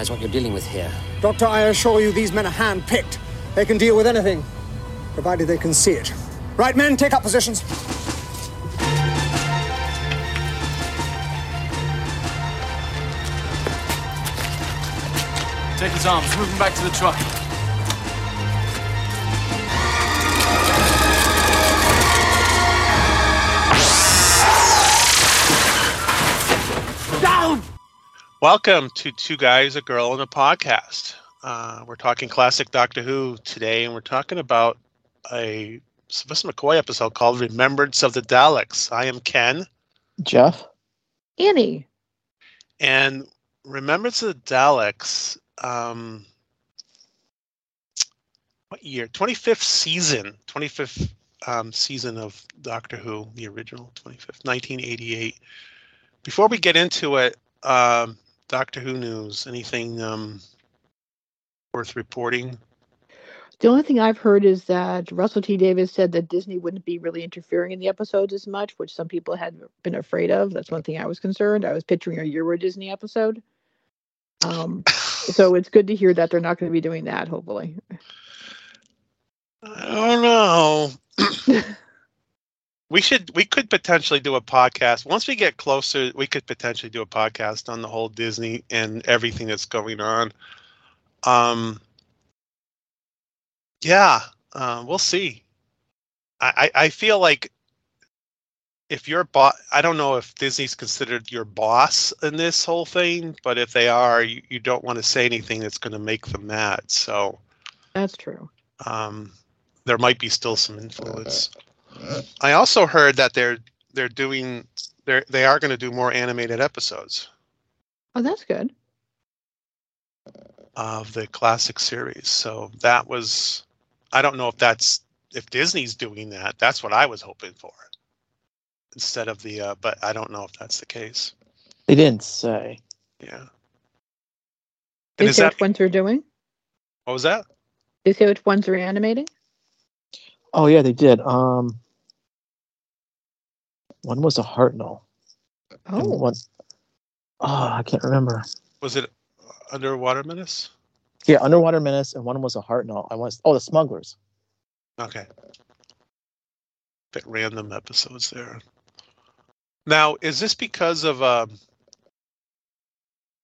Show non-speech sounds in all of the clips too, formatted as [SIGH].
realize what you're dealing with here. Doctor, I assure you these men are hand-picked. They can deal with anything, provided they can see it. Right, men, take up positions. Take his arms, move him back to the truck. Welcome to Two Guys, a Girl, and a Podcast. Uh, we're talking classic Doctor Who today, and we're talking about a Sylvester McCoy episode called Remembrance of the Daleks. I am Ken, Jeff? Annie. and Remembrance of the Daleks. Um, what year? 25th season. 25th um, season of Doctor Who, the original 25th, 1988. Before we get into it, um, Doctor Who news. Anything um, worth reporting? The only thing I've heard is that Russell T Davies said that Disney wouldn't be really interfering in the episodes as much, which some people had been afraid of. That's one thing I was concerned. I was picturing a Euro Disney episode. Um, [SIGHS] so it's good to hear that they're not going to be doing that. Hopefully, I don't know. [LAUGHS] we should. We could potentially do a podcast once we get closer. We could potentially do a podcast on the whole Disney and everything that's going on. Um. Yeah, uh, we'll see. I, I I feel like if you're boss, I don't know if Disney's considered your boss in this whole thing, but if they are, you, you don't want to say anything that's going to make them mad. So that's true. um, there might be still some influence. I also heard that they're they're doing they're they are going to do more animated episodes Oh, that's good. of the classic series. So that was I don't know if that's if Disney's doing that. That's what I was hoping for instead of the uh, but I don't know if that's the case. They didn't say. Yeah. Did And they is say that which ones they're doing? what was that? Did they say which ones they're animating? Oh yeah, they did. Um one was a Hartnell. and Oh, one oh, I can't remember. Was it Underwater Menace? Yeah, Underwater Menace and one was a Hartnell. I was oh the smugglers. Okay. Bit random episodes there. Now, is this because of um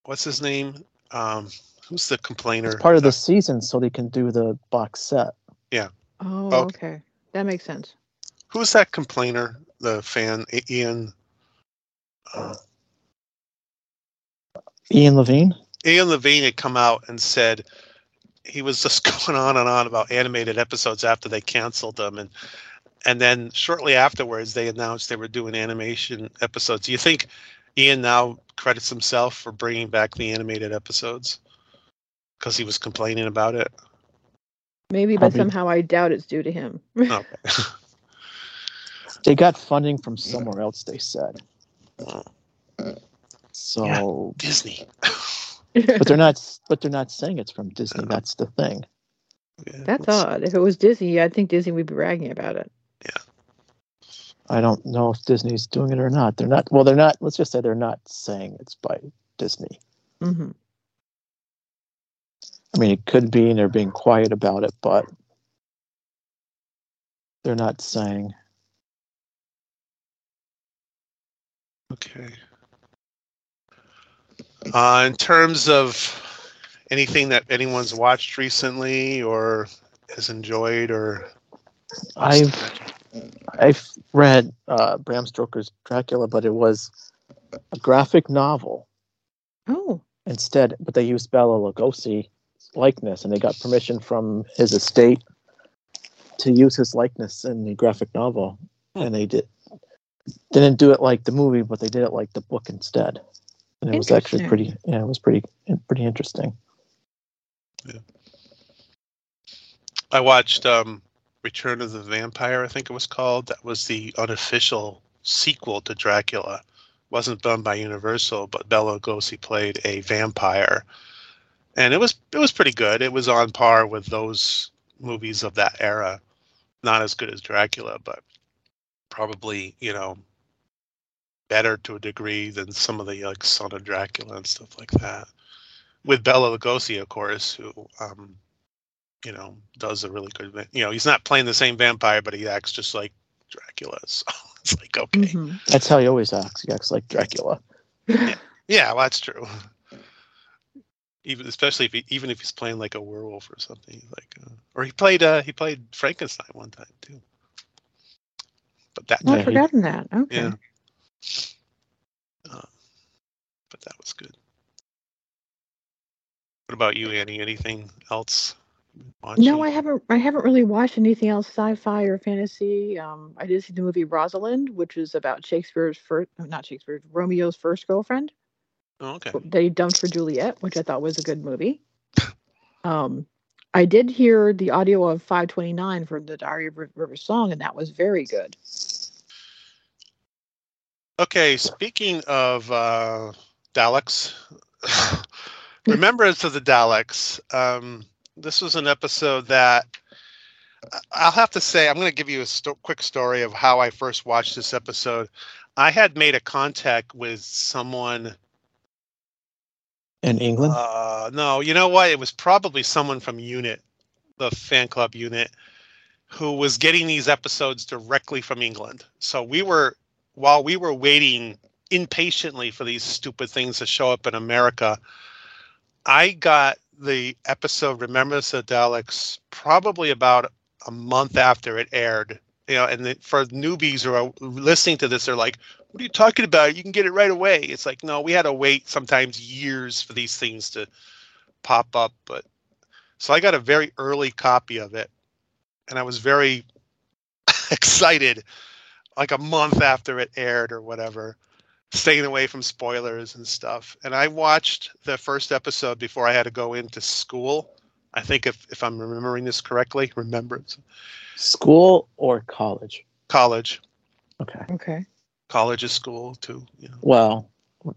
what's his name? Um who's the complainer? It's part of the season so they can do the box set. Oh, Okay. okay. That makes sense. Who's that complainer? The fan Ian uh, Ian Levine? Ian Levine had come out and said he was just [LAUGHS] going on and on about animated episodes after they canceled them and and then shortly afterwards they announced they were doing animation episodes. Do you think Ian now credits himself for bringing back the animated episodes because he was complaining about it? Maybe, but Probably- somehow I doubt it's due to him. [LAUGHS] Okay. [LAUGHS] They got funding from somewhere else, they said. So Disney. [LAUGHS] but they're not but they're not saying it's from Disney. That's the thing. Yeah, That's let's- odd. If it was Disney, I think Disney would be bragging about it. Yeah. I don't know if Disney's doing it or not. They're not well they're not let's just say they're not saying it's by Disney. hmm I mean, it could be, and they're being quiet about it, but they're not saying. Okay. Uh, in terms of anything that anyone's watched recently or has enjoyed or I've I've read uh, Bram Stoker's Dracula, but it was a graphic novel Oh, instead. But they used Bela Lugosi likeness, and they got permission from his estate to use his likeness in the graphic novel, and they did didn't do it like the movie, but they did it like the book instead. And it was actually pretty. Yeah, it was pretty pretty interesting. Yeah. I watched um, Return of the Vampire, I think it was called. That was the unofficial sequel to Dracula. wasn't done by Universal, but Bela Lugosi played a vampire, and it was it was pretty good. It was on par with those movies of that era. Not as good as Dracula, but probably you know better to a degree than some of the like Son of Dracula and stuff like that. with Bela Lugosi, of course, who um, you know does a really good. You know, he's not playing the same vampire, but he acts just like Dracula. [LAUGHS] So it's like okay, Mhm. That's how he always acts. He acts like Dracula. yeah, well, that's true. Even especially if he, even if he's playing like a werewolf or something, like uh, or he played uh he played Frankenstein one time too. But that I've he- forgotten that. Okay. yeah. Uh, but that was good. What about you, Annie? Anything else? Watching? No, I haven't. I haven't really watched anything else sci-fi or fantasy. Um, I did see the movie Rosaline, which is about Shakespeare's first, not shakespeare's Romeo's first girlfriend Oh, okay. he dumped for Juliet, which I thought was a good movie. Um, I did hear the audio of 529 from the Diary of Riv- River Song, and that was very good. Okay, speaking of uh, Daleks, [LAUGHS] Remembrance of the Daleks. Um, this was an episode that I'll have to say, I'm going to give you a quick story of how I first watched this episode. I had made a contact with someone. In England? Uh, no, you know what? It was probably someone from Unit, the fan club Unit, who was getting these episodes directly from England. So we were, while we were waiting impatiently for these stupid things to show up in America, I got the episode Remembrance of Daleks probably about a month after it aired. You know, and the, for newbies who are listening to this, they're like, "What are you talking about? You can get it right away." It's like, no, we had to wait sometimes years for these things to pop up. But so I got a very early copy of it, and I was very [LAUGHS] excited, like a month after it aired or whatever, staying away from spoilers and stuff. And I watched the first episode before I had to go into school. I think if if I'm remembering this correctly, remembrance School or college? college, Okay. Okay. college is school too. You know. Well,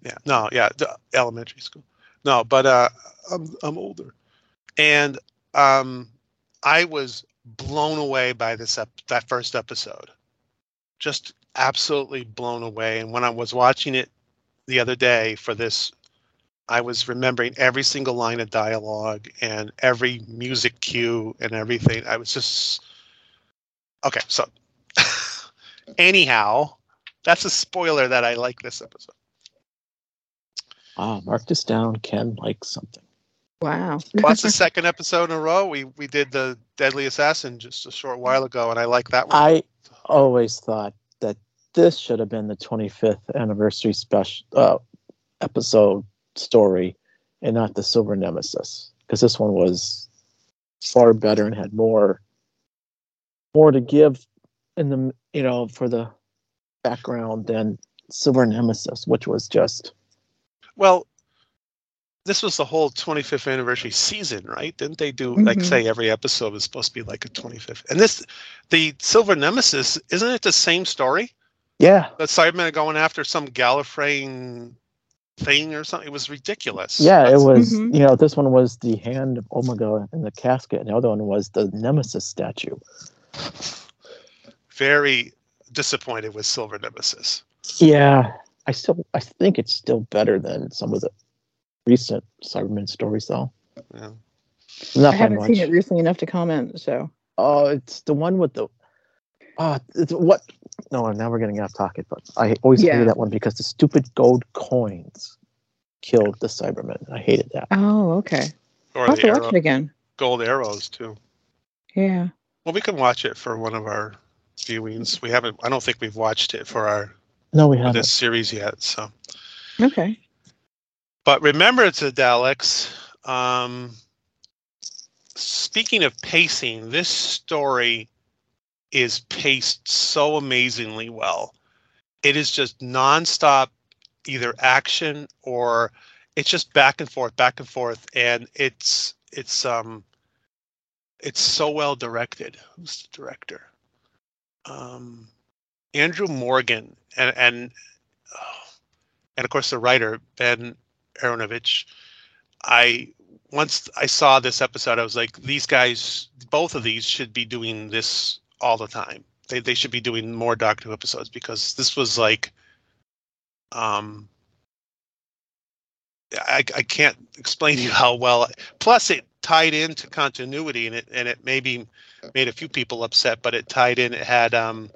Yeah. No. Yeah. The elementary school. No, but uh, I'm I'm older, and um, I was blown away by this ep- that first episode, just absolutely blown away. And when I was watching it the other day for this, I was remembering every single line of dialogue and every music cue and everything. I was just okay. So, [LAUGHS] anyhow, that's a spoiler that I like this episode. ah, mark this down. Ken likes something. Wow. Well, that's the [LAUGHS] second episode in a row. We we did the Deadly Assassin just a short while ago, and I like that one. I always thought that this should have been the 25th anniversary special uh, episode story and not the Silver Nemesis because this one was far better and had more more to give in the you know for the background than Silver Nemesis, which was just well, this was the whole 25th anniversary season, right? Didn't they do like Mhm. say every episode was supposed to be like a 25th? And this, the Silver Nemesis, isn't it the same story? yeah The Cybermen are going after some Gallifreyan thing or something. It was ridiculous. yeah it That's- was Mhm. you know this one was the hand of Omega in the casket and the other one was the Nemesis statue. very disappointed with Silver Nemesis. Yeah, I still I think it's still better than some of the recent Cyberman stories, though. Yeah. Not I haven't much. seen it recently enough to comment. So Oh, it's the one with the. Ah, it's what? No, now we're getting off topic, but I always Yeah. hated that one because the stupid gold coins killed the Cybermen. I hated that. oh, okay. Or I'll have the to watch it again. gold arrows too. Yeah. Well, we can watch it for one of our viewings. We haven't. I don't think we've watched it for our No, we haven't. this series yet. So, Okay. but remember, it's the Daleks. Um, speaking of pacing, this story is paced so amazingly well. It is just nonstop, either action or it's just back and forth, back and forth, and it's it's um it's so well directed. Who's the director? Um, Andrew Morgan and and oh, and of course the writer Ben Aaronovitch. I once I saw this episode, I was like, these guys, both of these should be doing this all the time. They they should be doing more Doctor Who episodes because this was like, um, I, I can't explain to you how well. Plus, it tied into continuity, and it and it maybe made a few people upset, but it tied in. It had um,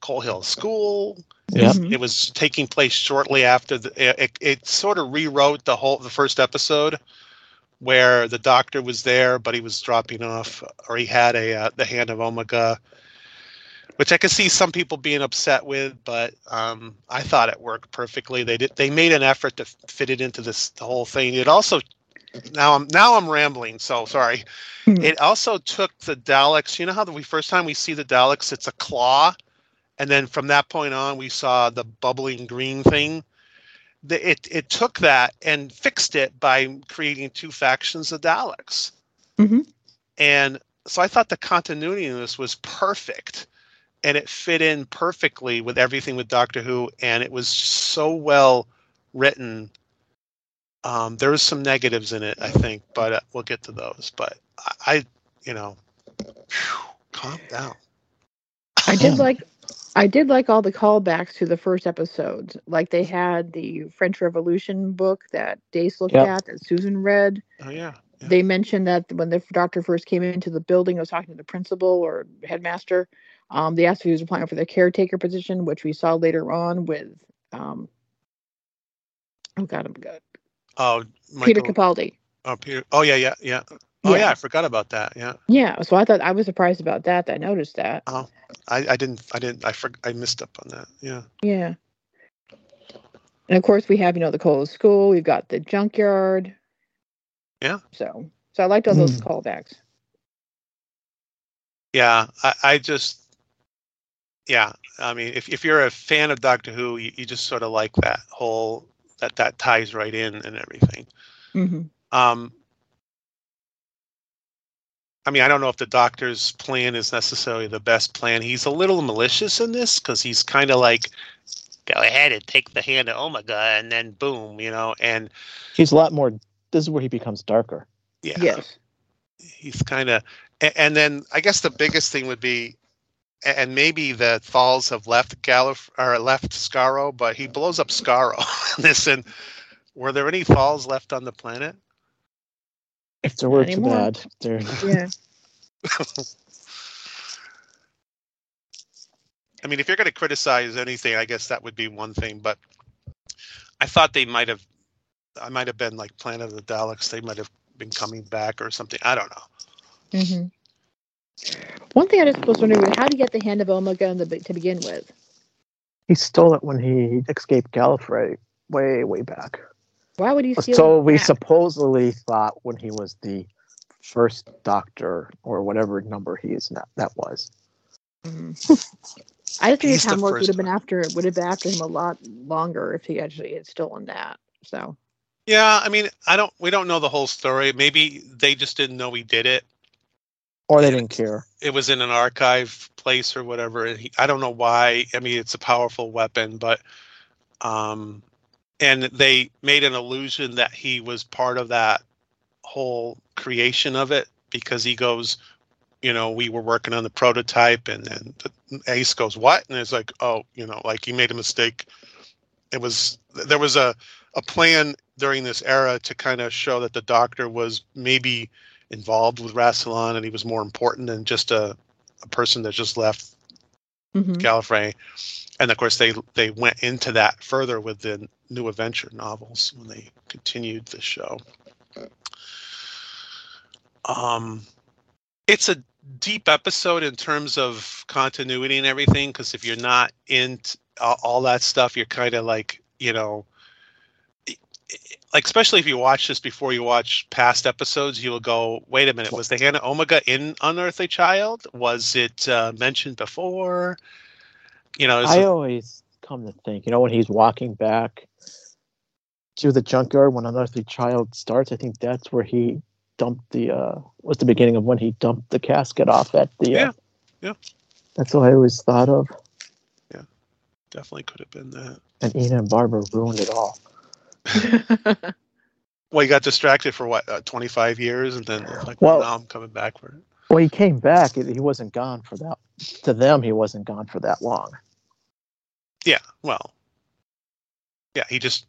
Coal Hill School. Yeah. Mhm. It was taking place shortly after the. It, it sort of rewrote the whole the first episode, where the doctor was there, but he was dropping off, or he had a uh, the hand of Omega, which I could see some people being upset with, but um, I thought it worked perfectly. They did. They made an effort to fit it into this the whole thing. It also. Now I'm now I'm rambling, so sorry. Hmm. It also took the Daleks. You know how the we first time we see the Daleks, it's a claw, and then from that point on, we saw the bubbling green thing. The, it it took that and fixed it by creating two factions of Daleks. Mhm. And so I thought the continuity in this was perfect, and it fit in perfectly with everything with Doctor Who, and it was so well written. Um, there was some negatives in it, I think, but uh, we'll get to those. But I, I you know, phew, calm down. I did [SIGHS] like I did like all the callbacks to the first episodes. Like they had the French Revolution book that Dace looked Yep. at that Susan read. Oh yeah, Yeah. They mentioned that when the doctor first came into the building, I was talking to the principal or headmaster. Um, they asked if he was applying for the caretaker position, which we saw later on with um, oh god, I'm good. Oh, Peter Capaldi. Oh, Peter. Oh yeah, yeah, yeah. Oh yeah. Yeah. I forgot about that. Yeah, Yeah, so I thought I was surprised about that. that I noticed that. Oh, I, I didn't, I didn't, I for, I missed up on that. Yeah. Yeah. And of course, we have you know the Coal Hill School. We've got the junkyard. Yeah. So, so I liked all those callbacks. Yeah, I, I just, yeah. I mean, if if you're a fan of Doctor Who, you, you just sort of like that whole that that ties right in and everything. hmm Um, I mean, I don't know if the Doctor's plan is necessarily the best plan. He's a little malicious in this because he's kind of like, go ahead and take the hand of oh Omega, and then boom, you know, and He's a lot more. This is where he becomes darker. yeah, Yes. he's kind of and, then i guess the biggest thing would be and maybe the Thals have left Gallif or left Skaro, but he blows up Skaro. [LAUGHS] Listen, were there any Thals left on the planet? If there were too bad, they're [LAUGHS] Yeah. I mean, if you're going to criticize anything, I guess that would be one thing. But I thought they might have, I might have been like Planet of the Daleks. They might have been coming back or something. I don't know. hmm One thing I just was wondering: how did he get the hand of Omega in the, to begin with? he stole it when he escaped Gallifrey way, way back. Why would he steal? So we back? supposedly thought when he was the first Doctor or whatever number he is that that was. Mhm. I just think He's the time work would have been after after would have been after him a lot longer if he actually had stolen that. So Yeah, I mean, I don't. We don't know the whole story. Maybe they just didn't know he did it. Or they didn't care. It was in an archive place or whatever. He, I don't know why. I mean, it's a powerful weapon, but um, and they made an illusion that he was part of that whole creation of it because he goes, you know, we were working on the prototype, and then Ace goes, "What?" And it's like, oh, you know, like he made a mistake. It was there was a a plan during this era to kind of show that the Doctor was maybe involved with Rassilon, and he was more important than just a a person that just left mhm. Gallifrey. And of course, they they went into that further with the New Adventure novels when they continued the show. Um, it's a deep episode in terms of continuity and everything. Because if you're not into all, all that stuff, you're kind of like you know, like especially if you watch this before you watch past episodes, you will go, "Wait a minute, was the hand of Omega in Unearthly Child? Was it uh, mentioned before?" You know, I always come to think, you know, when he's walking back to the junkyard when Unearthly Child starts, I think that's where he dumped the uh was the beginning of when he dumped the casket off at the uh, Yeah, yeah. That's what I always thought of. Yeah, definitely could have been that. And Ian and Barbara ruined it all. [LAUGHS] Well, you got distracted for what, uh, 25 years, and then like, Well- now I'm coming back for it. Well, he came back. He he wasn't gone for that. To them, he wasn't gone for that long. Yeah, well, yeah, he just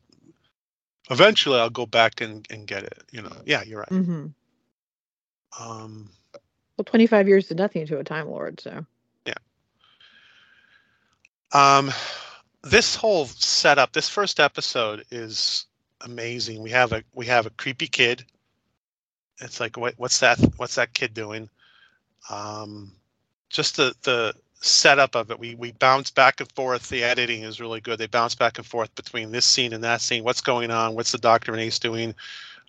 eventually I'll go back and, and get it. You know, yeah, you're right. Mm-hmm. Um, Well, 25 years is nothing to a Time Lord, so. Yeah. Um, this whole setup, this first episode is amazing. We have a we have a creepy kid. It's like what what's that what's that kid doing? Um, just the the setup of it. We we bounce back and forth. The editing is really good. They bounce back and forth between this scene and that scene. What's going on? What's the Doctor and Ace doing?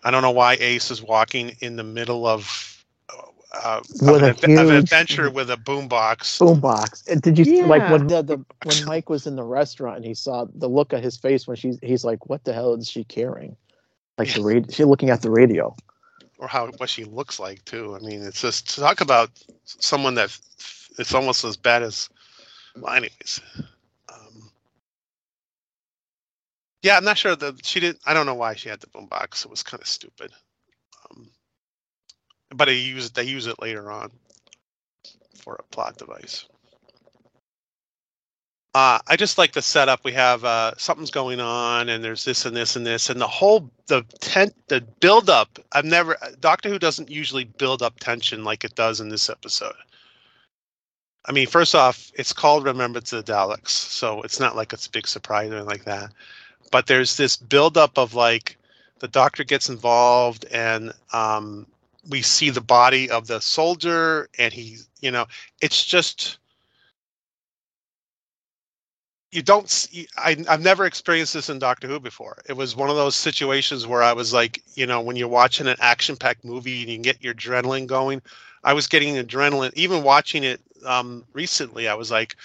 I don't know why Ace is walking in the middle of. Uh, With an, a adve- of an huge- adventure with a boombox. boombox. And Did you see like when the, the [LAUGHS] when Mike was in the restaurant and he saw the look at his face when she's he's like, what the hell is she carrying? Like the radio, she looking at the radio. or how what she looks like too. I mean, it's just to talk about someone that it's almost as bad as. Well, anyways, um, yeah, I'm not sure that she didn't. I don't know why she had the boombox. It was kind of stupid. But they use. They use it later on for a plot device. Uh, I just like the setup. We have uh, something's going on, and there's this and this and this, and the whole the tent, the build up. I've never Doctor Who doesn't usually build up tension like it does in this episode. I mean, first off, it's called Remembrance of the Daleks, so it's not like it's a big surprise or anything like that. But there's this build up of like the Doctor gets involved, and um, we see the body of the soldier, and he, you know, it's just you don't I, i've never experienced this in doctor who before. It was one of those situations where i was like you know when you're watching an action packed movie and you get your adrenaline going i was getting adrenaline. Even watching it um, recently i was like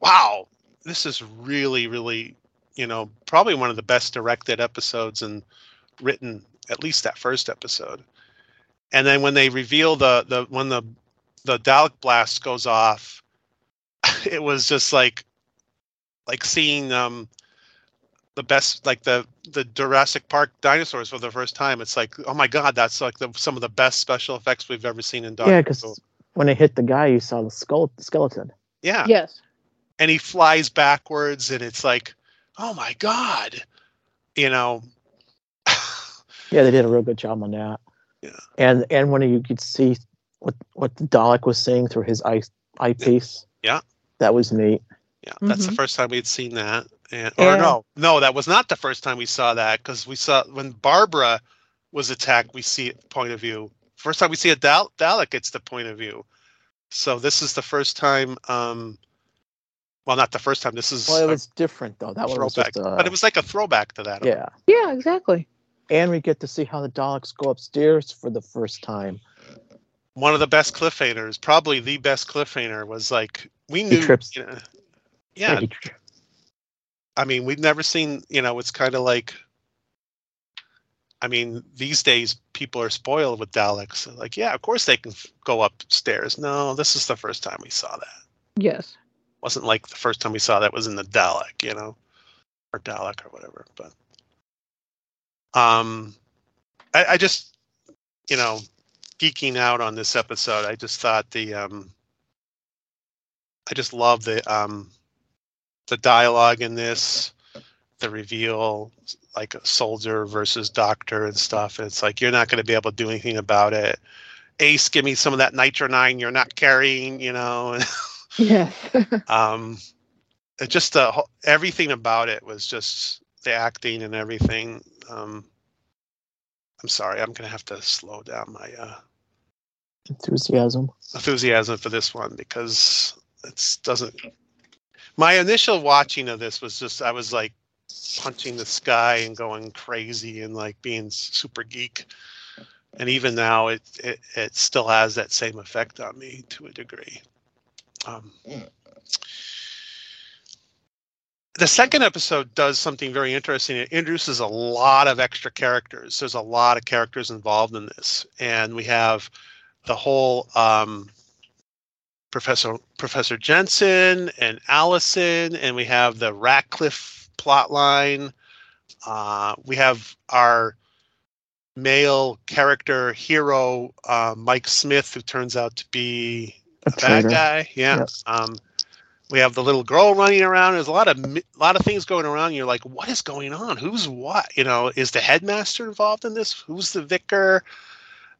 wow this is really really you know probably one of the best directed episodes and written at least that first episode and then when they reveal the the when the the dalek blast goes off [LAUGHS] it was just like like seeing um the best like the the Jurassic Park dinosaurs for the first time. It's like, oh my god, that's like the, some of the best special effects we've ever seen in Doctor yeah, because when it hit the guy, you saw the skull skeleton. Yeah. Yes. And he flies backwards and it's like, oh my god. You know. [LAUGHS] Yeah, they did a real good job on that. Yeah. And and when you could see what what the Dalek was saying through his eye eyepiece. Yeah. That was neat. Yeah, that's the Mhm. first time we'd seen that. And, or And- no, no, that was not the first time we saw that because we saw when Barbara was attacked, we see it point of view. First time we see a Dal- Dalek, it's the point of view. So this is the first time. Um, well, not the first time. This is Well, it was different though. That was throwback, just uh, but it was like a throwback to that. yeah. Yeah, exactly. And we get to see how the Daleks go upstairs for the first time. One of the best cliffhangers, probably the best cliffhanger, was like we knew. trips- You know, yeah, I mean, we've never seen, you know, it's kind of like, I mean, these days people are spoiled with Daleks. Like, yeah, of course they can f- go upstairs. No, this is the first time we saw that. Yes. Wasn't like the first time we saw that was in the Dalek, you know, or Dalek or whatever. But, um, I, I just, you know, geeking out on this episode. I just thought the, um, I just love the, um, the dialogue in this, the reveal, like a soldier versus doctor and stuff. And it's like you're not going to be able to do anything about it. Ace, give me some of that nitro nine you're not carrying, you know. [LAUGHS] Yes. [LAUGHS] um, it just the whole- everything about it was just the acting and everything. Um, I'm sorry, I'm gonna have to slow down my uh, enthusiasm. enthusiasm for this one because it doesn't. My initial watching of this was just I was like punching the sky and going crazy and like being super geek, and even now it it, it still has that same effect on me to a degree. Um, the second episode does something very interesting. It introduces a lot of extra characters. There's a lot of characters involved in this, and we have the whole um, Professor Professor Jensen and Allison, and we have the Ratcliffe plot line. Uh, we have our male character hero uh, Mike Smith, who turns out to be A a bad guy. Yeah. Yes. Um, we have the little girl running around. There's a lot of a lot of things going around. You're like, what is going on? Who's what? You know, is the headmaster involved in this? Who's the vicar?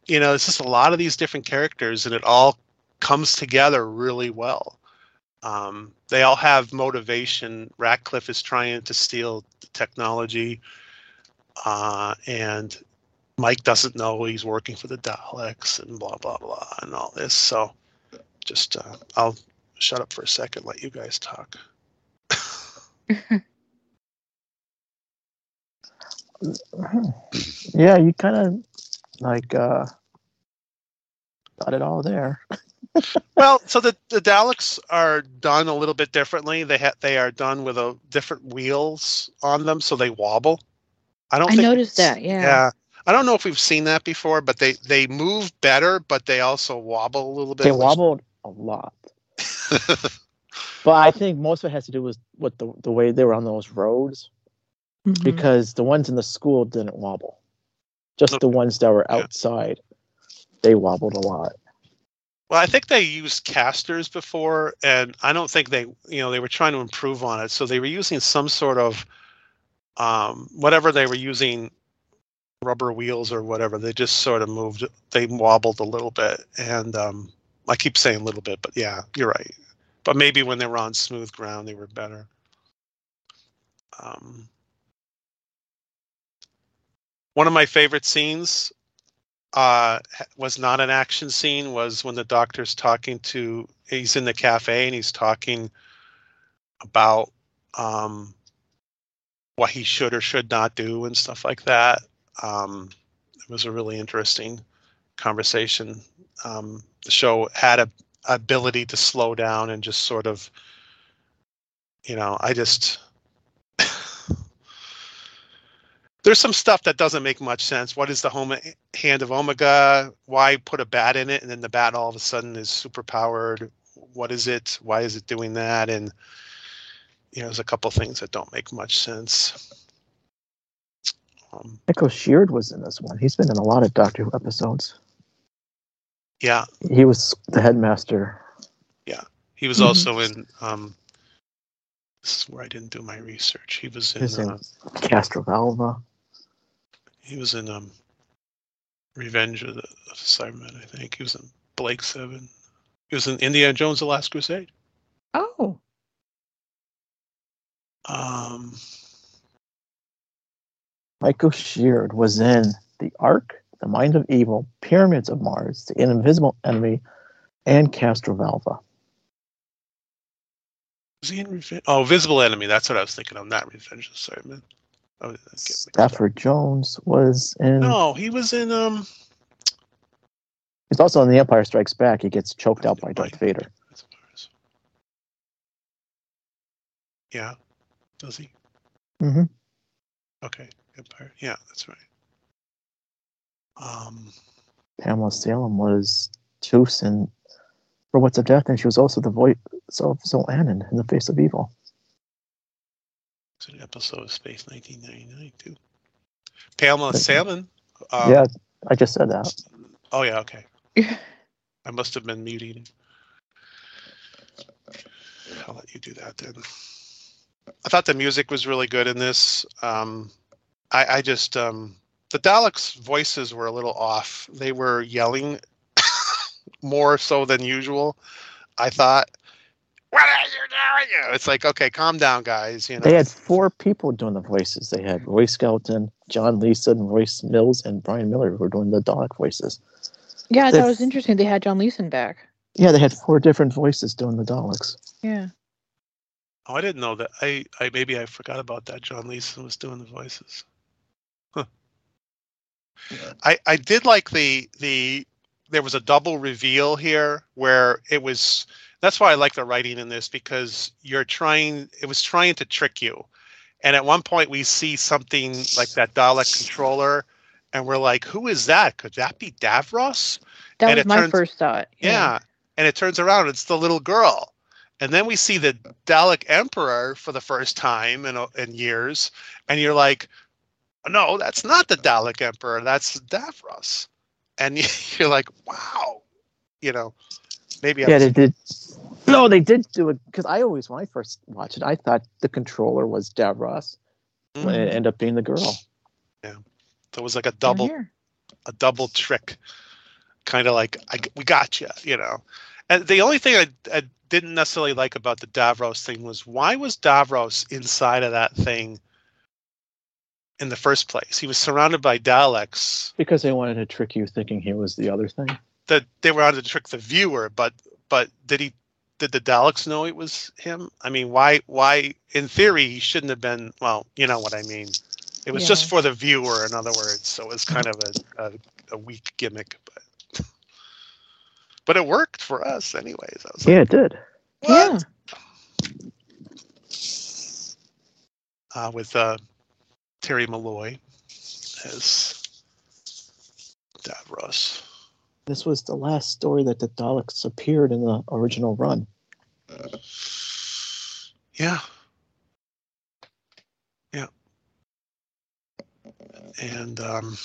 You know, it's just a lot of these different characters, and it all comes together really well. Um, they all have motivation. Ratcliffe is trying to steal the technology, uh, and Mike doesn't know he's working for the Daleks, and blah blah blah, and all this. So, just uh, I'll shut up for a second, let you guys talk. [LAUGHS] Yeah, you kind of like uh got it all there. [LAUGHS] well, so the, the Daleks are done a little bit differently. They ha- they are done with a different wheels on them, so they wobble. I don't. I think noticed that, yeah. Yeah. I don't know if we've seen that before, but they they move better, but they also wobble a little bit. They which- wobbled a lot. [LAUGHS] But I think most of it has to do with with the the way they were on those roads Mhm. because the ones in the school didn't wobble. Just Nope. the ones that were Yeah. outside, they wobbled a lot. Well, I think they used casters before, and I don't think they, you know, they were trying to improve on it. So they were using some sort of, um, whatever they were using, rubber wheels or whatever. They just sort of moved. They wobbled a little bit, and um, I keep saying a little bit, but yeah, you're right. But maybe when they were on smooth ground, they were better. Um, one of my favorite scenes uh was not an action scene was when the doctor's talking to he's in the cafe and he's talking about um what he should or should not do and stuff like that um it was a really interesting conversation um the show had a ability to slow down and just sort of you know i just [LAUGHS] there's some stuff that doesn't make much sense. What is the home hand of Omega? Why put a bat in it and then the bat all of a sudden is super powered? What is it? Why is it doing that? And you know, there's a couple things that don't make much sense. Um, Michael Sheard was in this one. He's been in a lot of Doctor Who episodes. Yeah, He was the headmaster. Yeah. He was Mhm. also in. Um, this is where I didn't do my research. He was He was in. in Uh, Castrovalva. he was in um, Revenge of the of Cybermen. I think he was in Blake Seven. He was in Indiana Jones: The Last Crusade. Oh, Um, Michael Sheard was in The Ark, The Mind of Evil, Pyramids of Mars, The Invisible Enemy, and Castrovalva. Was he in Revenge? Oh, Visible Enemy. That's what I was thinking of. Not Revenge of the Cybermen. Oh, I get mixed up. Stafford Jones was in. No, he was in. Um. He's also in The Empire Strikes Back. He gets choked out by Darth Vader. Yeah. Does he? Mm-hmm. Okay. Empire. Yeah, that's right. Um. Pamela Salem was Toos in Robots of Death, and she was also the voice of Xoanon in The Face of Evil. It's an episode of Space 1999 too. Pamela Salmon. Um, yeah, I just said that. Oh yeah. Okay. [LAUGHS] I must have been muting. I'll let you do that then. I thought the music was really good in this. Um, I, I just um, the Daleks' voices were a little off. They were yelling [LAUGHS] more so than usual. I thought, "What are you doing?" It's like, okay, calm down, guys. You know, They had four people doing the voices. They had Roy Skelton, John Leeson, Royce Mills, and Brian Miller who were doing the Dalek voices. yeah, I They- thought it was interesting. They had John Leeson back. Yeah, they had four different voices doing the Daleks. Yeah. Oh, I didn't know that. I, I maybe I forgot about that. John Leeson was doing the voices. Huh. I I did like the the there was a double reveal here where it was that's why I like the writing in this because you're trying it was trying to trick you. And at one point we see something like that Dalek controller and we're like, who is that? Could that be Davros? That And was it my turns- first thought. Yeah. And it turns around, it's the little girl. And then we see the Dalek Emperor for the first time in, in years. And you're like, no, that's not the Dalek Emperor. That's Davros. And [LAUGHS] you're like, wow. You know, Maybe I Yeah, they did. No, they did do it because I always, when I first watched it, I thought the controller was Davros, Mm. and it ended up being the girl. Yeah, so it was like a double a double trick, kind of like I, we got you, you know. And the only thing I, I didn't necessarily like about the Davros thing was why was Davros inside of that thing in the first place? He was surrounded by Daleks Because they wanted to trick you thinking he was the other thing. that they were out to trick the viewer, but but did he did the Daleks know it was him? I mean, why why in theory he shouldn't have been well, you know what I mean. It was just for the viewer, in other words, so it was kind of a, a, a weak gimmick, but [LAUGHS] but it worked for us anyways. I was like, Yeah, it did. Yeah. uh, with uh, Terry Molloy as Davros. This was the last story that the Daleks appeared in the original run. Yeah. Yeah. And um,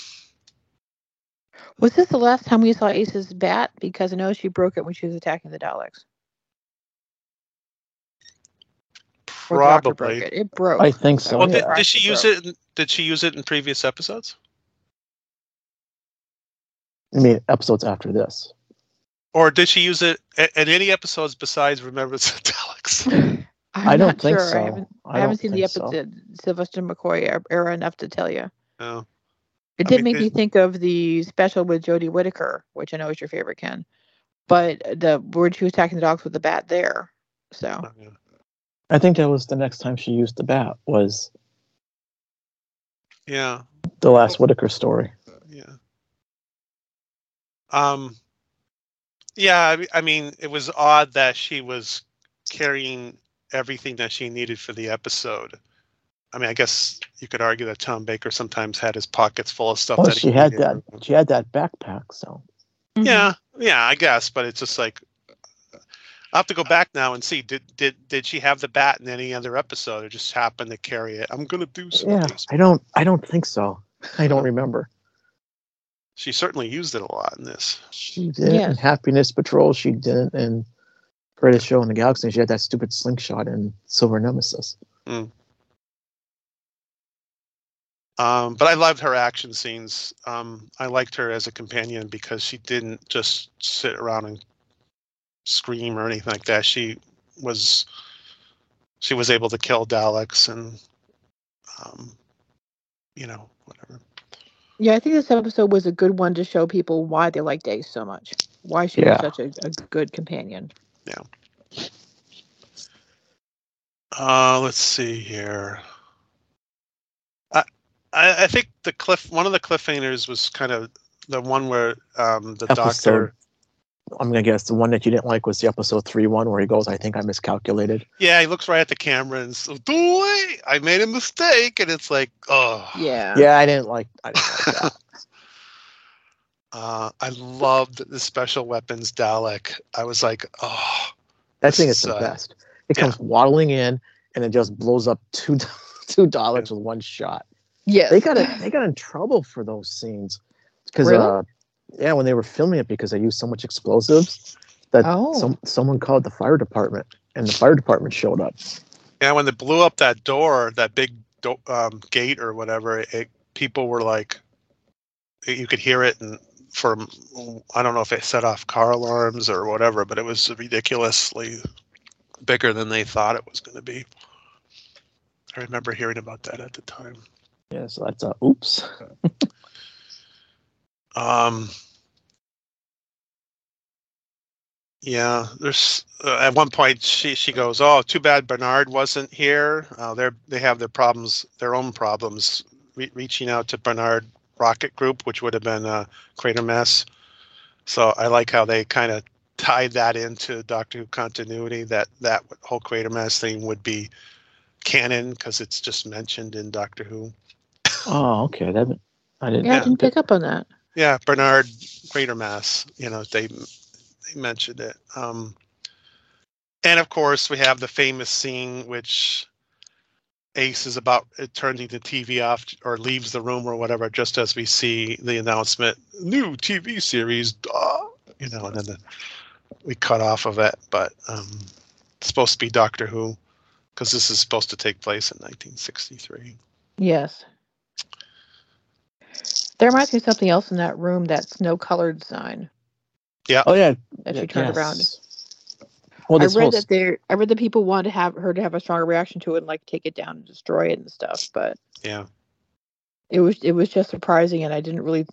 Was this the last time we saw Ace's bat? Because I know she broke it when she was attacking the Daleks. Or broke probably. it. It broke. I think so. Well, yeah. did, did she use it? In, did she use it in previous episodes, I mean, episodes after this. or did she use it in, in any episodes besides Remembrance of Daleks? [LAUGHS] I'm I don't think sure. so. I haven't, I don't haven't seen the think so. episode Sylvester McCoy er- era enough to tell you. No. It I did mean, make me think of the special with Jodie Whittaker, which I know is your favorite, Ken. But the where she was attacking the dogs with the bat there. So Oh. I think that was the next time she used the bat was Yeah. the last Whittaker story. Yeah. Um. Yeah, I, mean- it was odd that she was carrying everything that she needed for the episode. I mean, I guess you could argue that Tom Baker sometimes had his pockets full of stuff. Well, that he she had needed. that. She had that backpack. So Mhm. Yeah, yeah, I guess, but it's just like I'll have to go back now and see. Did did did she have the bat in any other episode, or just happen to carry it? I'm gonna do some. yeah. I don't. I don't think so. I don't remember. She certainly used it a lot in this. She did in Happiness Patrol. She didn't in Greatest Show in the Galaxy. She had that stupid slingshot in Silver Nemesis. Um, but I loved her action scenes. Um, I liked her as a companion because she didn't just sit around and scream or anything like that. She was she was able to kill Daleks and um, you know whatever. Yeah, I think this episode was a good one to show people why they like Ace so much. Why she Yeah. was such a, a good companion. Yeah. Uh, let's see here. I, I I think the cliff one of the cliffhangers was kind of the one where um, the Episode- doctor. I'm gonna guess the one that you didn't like was the episode three one where he goes, "I think I miscalculated." Yeah, he looks right at the camera and says, "Boy, I made a mistake," and it's like, oh, Yeah. Yeah, I didn't like. I didn't like that. [LAUGHS] [LAUGHS] Uh, I loved the special weapons Dalek. I was like, oh, That thing is This, the uh, best. It yeah. comes waddling in and it just blows up two [LAUGHS] two Daleks with one shot. Yes. They got it. They got in trouble for those scenes because Really? uh, yeah, when they were filming it because they used so much explosives that Oh. some someone called the fire department and the fire department showed up. yeah. When they blew up that door, that big do- um, gate or whatever, it, people were like, you could hear it, and from I don't know if it set off car alarms or whatever, but it was ridiculously bigger than they thought it was going to be. I remember hearing about that at the time. Yeah, so that's a oops. [LAUGHS] Um, yeah, there's uh, at one point she she goes, "Oh, too bad Bernard wasn't here. Uh, they're they have their problems, their own problems, re- reaching out to Bernard Rocket Group, which would have been uh, Quatermass. So I like how they kind of tied that into Doctor Who continuity. That that whole Quatermass thing would be canon because it's just mentioned in Doctor Who. Oh, okay. That I didn't. Yeah, I didn't pick up on that. Yeah, Bernard Quatermass. You know, they they mentioned it. Um, and of course, we have the famous scene which Ace is about uh, turning the TV off or leaves the room or whatever, just as we see the announcement, new TV series. Duh, you know, and then the we cut off of it, but um, it's supposed to be Doctor Who because this is supposed to take place in 1963. Yes. There reminds me of something else in that room, that snow colored sign Yeah. Oh yeah. that she yeah, turned around. yes. Well, I read whole that they I read that people wanted to have her to have a stronger reaction to it and like take it down and destroy it and stuff, but Yeah, it was it was just surprising and I didn't really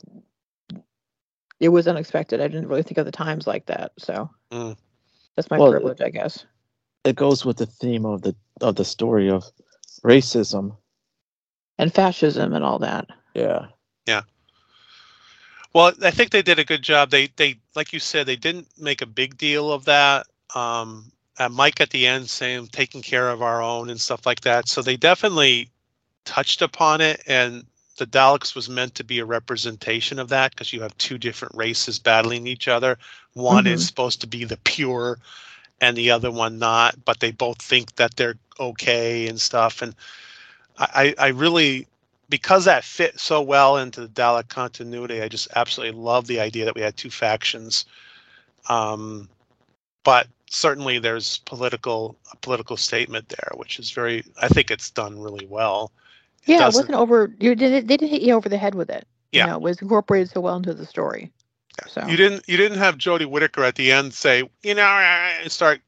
it was unexpected. I didn't really think of the times like that. So Mm. that's my Well, privilege, I guess. it goes with the theme of the of the story of racism. And fascism and all that. Yeah. Yeah. Well, I think they did a good job. They they like you said, they didn't make a big deal of that. Um, and Mike at the end saying taking care of our own and stuff like that. So they definitely touched upon it, and the Daleks was meant to be a representation of that because you have two different races battling each other. One is Mhm. supposed to be the pure, and the other one not. But they both think that they're okay and stuff. And I I really because that fit so well into the Dalek continuity, I just absolutely love the idea that we had two factions. Um, but certainly, there's political a political statement there, which is very. I think it's done really well. It Yeah, it wasn't over you didn't they didn't hit you over the head with it. Yeah. You know, it was incorporated so well into the story. So You didn't. You didn't have Jodie Whittaker at the end say, you know, and start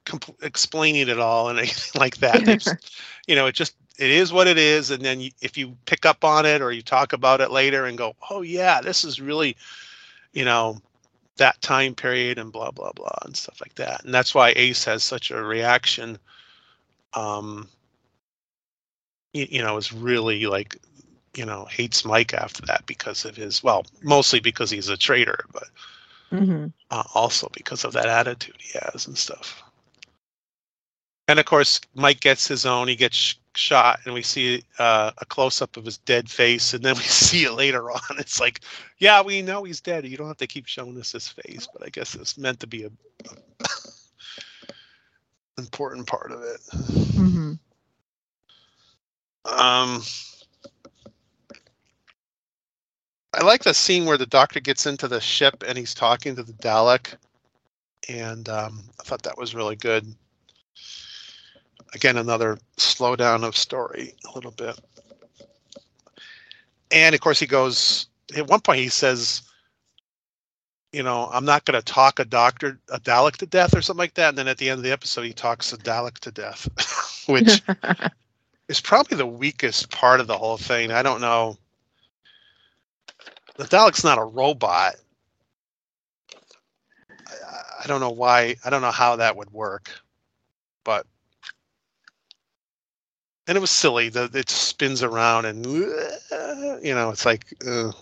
explaining it all and [LAUGHS] anything like that. [LAUGHS] Just- you know, it just it is what it is, and then you, if you pick up on it or you talk about it later and go, oh yeah, this is really, you know, that time period and blah blah blah and stuff like that. And that's why Ace has such a reaction. Um, you, you know, is really like, you know, hates Mike after that because of his well, mostly because he's a traitor, but hmm uh, also because of that attitude he has and stuff. And of course, Mike gets his own. He gets shot, and we see uh, a close up of his dead face, and then [LAUGHS] we see it later on. It's like, yeah, we know he's dead. You don't have to keep showing us his face, but I guess it's meant to be a, important part of it. hmm Um, I like the scene where the doctor gets into the ship and he's talking to the Dalek, and um, I thought that was really good. Again, another slowdown of story a little bit. And of course, he goes. At one point, he says, "You know, I'm not going to talk a doctor, a Dalek to death, or something like that." And then at the end of the episode, he talks a Dalek to death, [LAUGHS] which [LAUGHS] is probably the weakest part of the whole thing. I don't know. The Dalek's not a robot. I, I don't know why. I don't know how that would work, but and it was silly. The it spins around and you know it's like uh,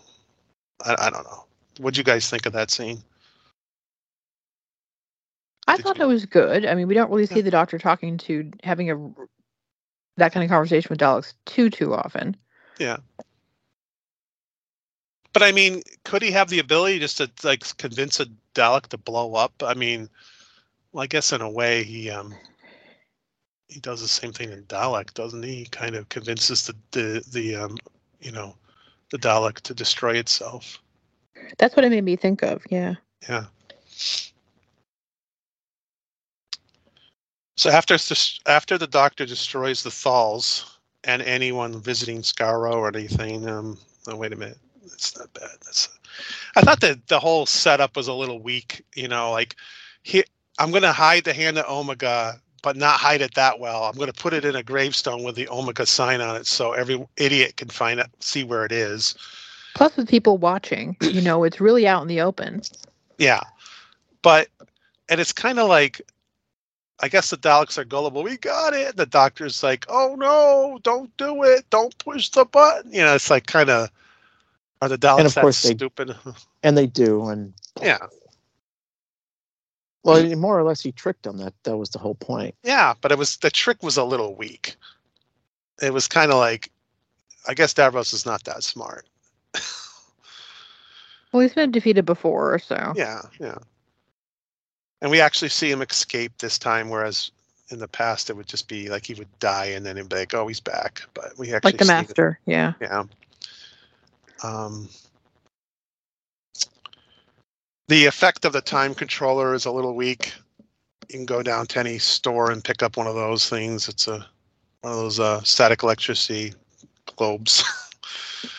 I, I don't know. What'd you guys think of that scene? I Did thought you- it was good. I mean, we don't really see Yeah. the doctor talking to having a that kind of conversation with Daleks too too often. Yeah. But I mean, could he have the ability just to like convince a Dalek to blow up? I mean, well, I guess in a way he um he does the same thing in Dalek, doesn't he? He kind of convinces the the the um you know the Dalek to destroy itself. That's what it made me think of. Yeah. Yeah. So after after the Doctor destroys the Thals and anyone visiting Skaro or anything, um, oh, wait a minute, that's not bad. That's, I thought that the whole setup was a little weak. You know, like he, I'm going to hide the hand of Omega, but not hide it that well. I'm going to put it in a gravestone with the Omega sign on it, so every idiot can find it, see where it is. Plus, with people watching, you know, it's really out in the open. Yeah. But and it's kind of like I guess the Daleks are gullible. We got it. The doctor's like, "Oh no, don't do it. Don't push the button." You know, it's like kind of are the Daleks of that course they- stupid? [LAUGHS] And they do, and yeah. Well, more or less, he tricked them. That that was the whole point. Yeah, but it was the trick was a little weak. It was kind of like I guess Davros is not that smart. [LAUGHS] Well, he's been defeated before, so Yeah, yeah. And we actually see him escape this time, whereas in the past it would just be like he would die and then he'd be like, "Oh, he's back." But we actually like the see that- master. Yeah. Yeah. Um, the effect of the time controller is a little weak. You can go down to any store and pick up one of those things. It's a one of those uh, static electricity globes. [LAUGHS]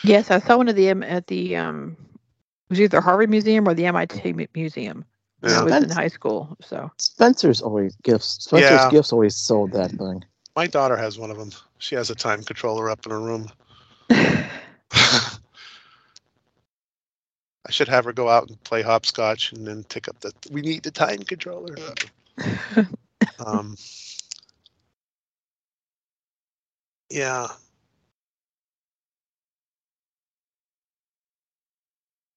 Yes, I saw one of them at the um, it was either Harvard Museum or the MIT mu- Museum. when I Yeah. was in high school. So Spencer's always gifts. Spencer's Yeah. gifts always sold that thing. My daughter has one of them. She has a time controller up in her room. [LAUGHS] I should have her go out and play hopscotch and then pick up the. We need the time controller. [LAUGHS] um, yeah.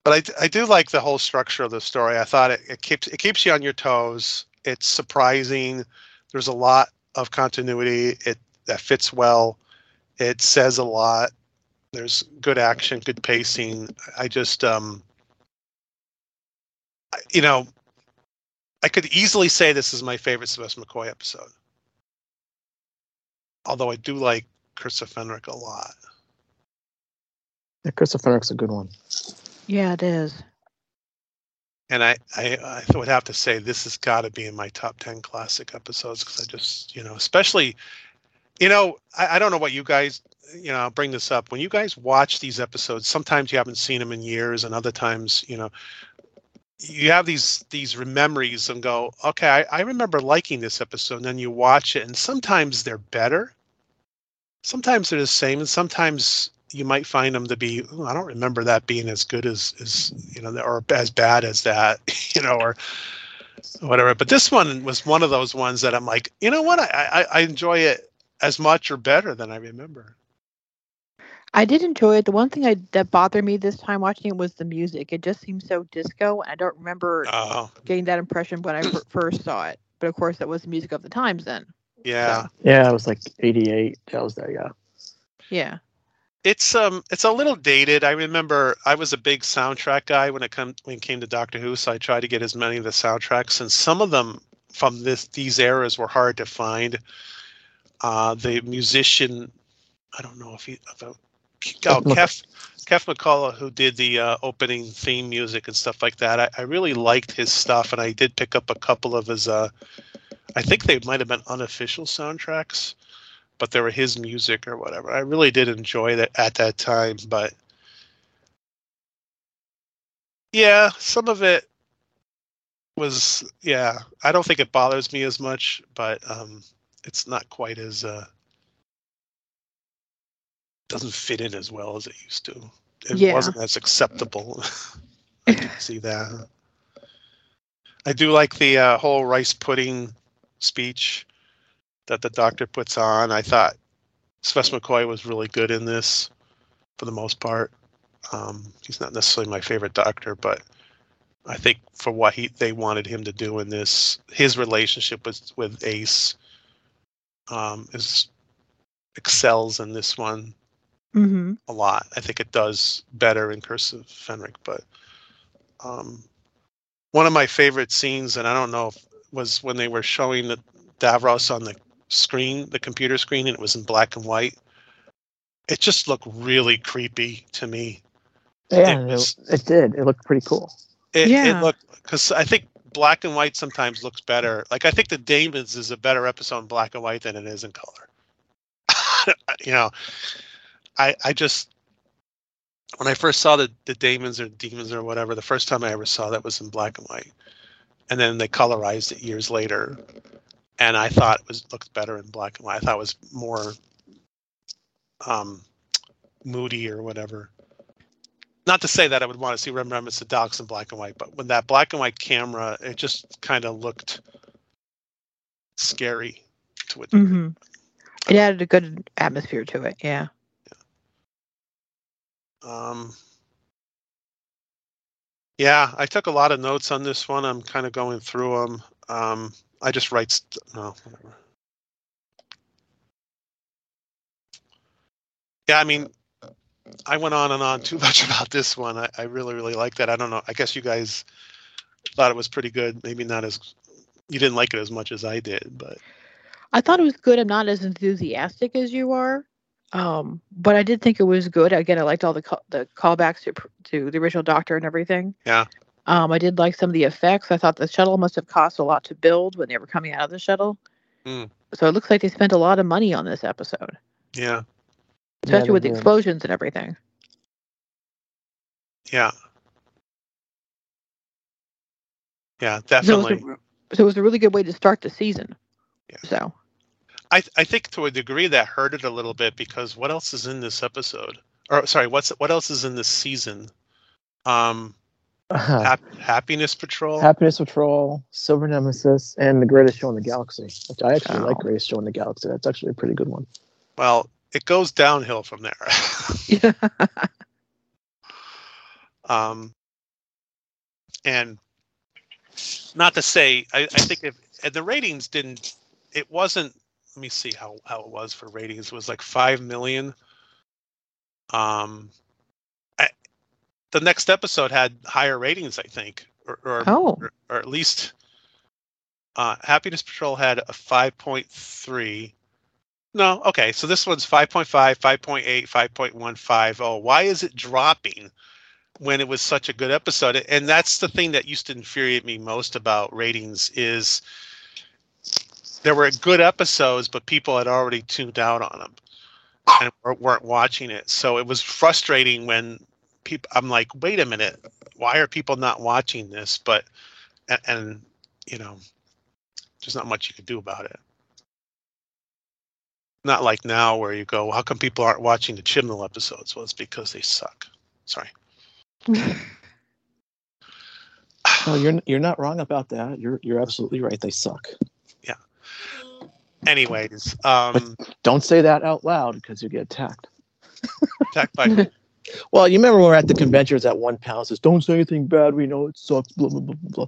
But I, I do like the whole structure of the story. I thought it, it keeps it keeps you on your toes. It's surprising. There's a lot of continuity. It that fits well. It says a lot. There's good action, good pacing. I just um I- you know, I could easily say this is my favorite Sylvester McCoy episode. Although I do like Curse of Fenric a lot. Yeah, Curse of Fenric's a good one. yeah, it is. And I, I, I would have to say this has got to be in my top 10 classic episodes because I just, you know, especially, you know, I, I don't know what you guys, you know, I'll bring this up. When you guys watch these episodes, sometimes you haven't seen them in years and other times, you know, you have these these memories and go, okay, I, I remember liking this episode. And then you watch it and sometimes they're better. Sometimes they're the same and sometimes you might find them to be "Ooh, i don't remember that being as good as as you know or as bad as that [LAUGHS] you know or whatever but this one was one of those ones that i'm like you know what i i, I enjoy it as much or better than i remember I did enjoy it. The one thing I, that bothered me this time watching it was the music. It just seemed so disco. I don't remember oh getting that impression when I [CLEARS THROAT] first saw it. But of course, that was the music of the times then. yeah Yeah, it was like 88. That was there, yeah. Yeah. it's um it's a little dated i remember i was a big soundtrack guy when it come when it came to doctor who so i tried to get as many of the soundtracks and some of them from this these eras were hard to find uh the musician i don't know if he if I, oh, Keff, Keff McCulloch, who did the uh, opening theme music and stuff like that, I, I really liked his stuff, and I did pick up a couple of his. Uh, I think they might have been unofficial soundtracks, but they were his music or whatever. I really did enjoy that at that time, but yeah, some of it was yeah. I don't think it bothers me as much, but um, it's not quite as uh, doesn't fit in as well as it used to. It Yeah. wasn't as acceptable. [LAUGHS] I can [LAUGHS] see that. I do like the uh, whole rice pudding speech that the doctor puts on. I thought Sylvester McCoy was really good in this for the most part. Um, he's not necessarily my favorite doctor, but I think for what he they wanted him to do in this, his relationship with with Ace um, is excels in this one Mm-hmm. a lot. I think it does better in Curse of Fenric, but um, one of my favorite scenes, and I don't know if was when they were showing the Davros on the screen, the computer screen, and it was in black and white. It just looked really creepy to me. Yeah, It it, was- it did. It looked pretty cool. It, Yeah. it looked because I think black and white sometimes looks better. Like I think the Demons is a better episode in black and white than it is in color. [LAUGHS] you know, I I just when I first saw the the Damons or Demons or whatever, the first time I ever saw that was in black and white, and then they colorized it years later, and I thought it was looked better in black and white. I thought it was more um moody or whatever not to say that I would want to see Remembrance of Daleks in black and white, but when that black and white camera, it just kind of looked scary to it. Mm-hmm. It added a good atmosphere to it. Yeah. Um, yeah, I took a lot of notes on this one. I'm kind of going through them. Um, I just write. St- no, whatever. Yeah, I mean, I went on and on [LAUGHS] too much about this one. I, I really, really like that. I don't know. I guess you guys thought it was pretty good. Maybe not as you didn't like it as much as I did, but I thought it was good. I'm not as enthusiastic as you are, um, but I did think it was good. Again, I liked all the call, the callbacks to to the original Doctor and everything. Yeah. Um, I did like some of the effects. I thought the shuttle must have cost a lot to build when they were coming out of the shuttle. Mm. So it looks like they spent a lot of money on this episode, Yeah, especially they with the did. explosions and everything. yeah, yeah, So it, was definitely. a, so it was a really good way to start the season. Yeah. So I I think to a degree that hurt it a little bit because what else is in this episode? Or sorry, what's what else is in this season? Um, hap- Happiness Patrol. Happiness Patrol, Silver Nemesis, and The Greatest Show in the Galaxy. Which I actually like Oh. Greatest Show in the Galaxy. That's actually a pretty good one. well, it goes downhill from there. yeah, [LAUGHS] um, and not to say, I, I think if the ratings didn't, it wasn't. Let me see how how it was for ratings. It was like five million. Um, I, the next episode had higher ratings, I think, or or, Oh. or, or at least. Uh, Happiness Patrol had a five point three. No, okay, so this one's 5.5, 5.8, 5.150. Oh, why is it dropping? when it was such a good episode and that's the thing that used to infuriate me most about ratings is there were good episodes but people had already tuned out on them and weren't watching it. So it was frustrating when people i'm like wait a minute. Why are people not watching this? But and, and you know there's not much you can do about it. Not like now where you go how come people aren't watching the chibnall episodes? Well it's because they suck. Sorry. [LAUGHS] No, you're you're not wrong about that. You're you're absolutely right. They suck. Anyways um Don't say that out loud because you get attacked. attacked by [LAUGHS] Well, you remember when we were at the conventions at one pound says, "Don't say anything bad. We know it sucks." Blah blah blah. blah.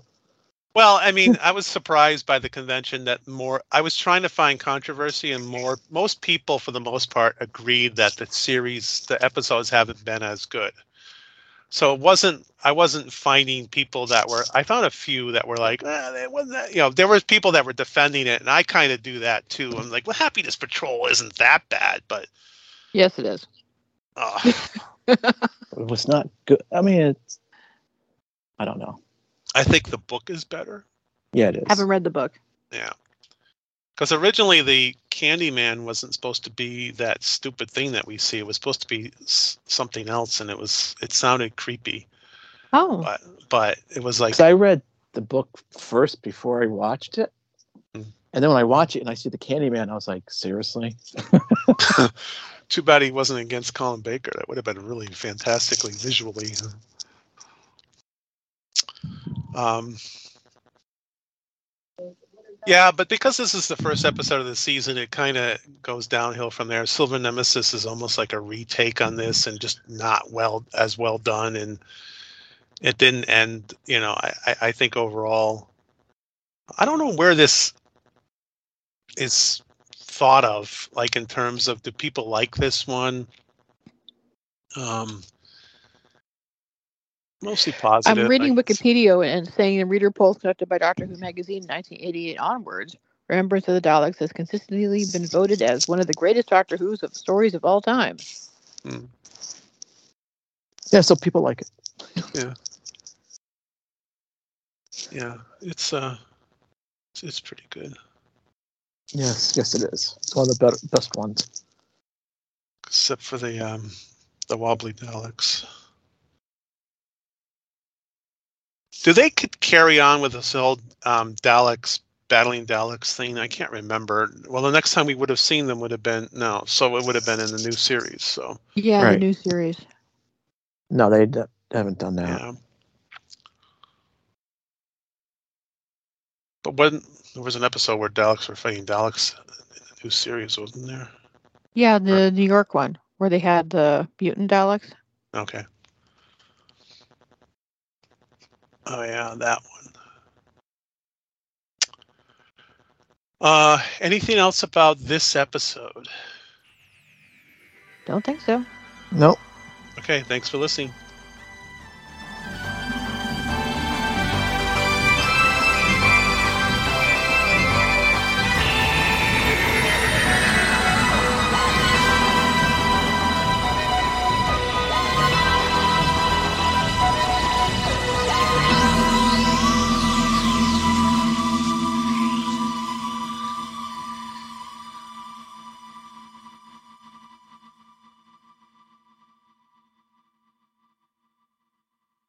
well i mean i was surprised by the convention that more i was trying to find controversy and more most people for the most part agreed that the series the episodes haven't been as good so it wasn't i wasn't finding people that were i found a few that were like eh, it wasn't that, you know there was people that were defending it and i kind of do that too i'm like well happiness patrol isn't that bad but yes, it is. uh, [LAUGHS] It was not good. I mean, it's. I don't know. i think the book is better Yeah, it is. I Haven't read the book. Yeah. Because originally the Kandyman wasn't supposed to be that stupid thing that we see. It was supposed to be s- something else, and it was it sounded creepy. Oh, But but it was like I read the book first before I watched it, Mm. and then when I watch it and I see the Kandyman, I was like, seriously? [LAUGHS] too bad he wasn't against Colin Baker. That would have been really fantastically visually. Um. Yeah, but because this is the first episode of the season, it kind of goes downhill from there. Silver Nemesis is almost like a retake on this, and just not well as well done. And it didn't end. You know, I I, think overall, I don't know where this is thought of, like in terms of do people like this one? Um, mostly positive. I'm reading I- Wikipedia and saying in reader polls conducted by Doctor Who magazine 1988 onwards, Remembrance of the Daleks has consistently been voted as one of the greatest Doctor Who's of stories of all time. Yeah, so people like it. Yeah. Yeah, it's uh, it's, it's pretty good. Yes, yes, it is. It's one of the better, best ones. except for the um the wobbly Daleks. Do they could carry on with this old um, Daleks battling Daleks thing? I can't remember. Well, the next time we would have seen them would have been no, so it would have been in the new series. So Yeah, Right. the new series. No, they d- haven't done that. yeah. But when there was an episode where Daleks were fighting Daleks in the new series, wasn't there? Yeah, the New York one where they had the mutant Daleks. Okay. Oh yeah, that one. Uh, anything else about this episode? Don't think so. Nope. Okay, thanks for listening.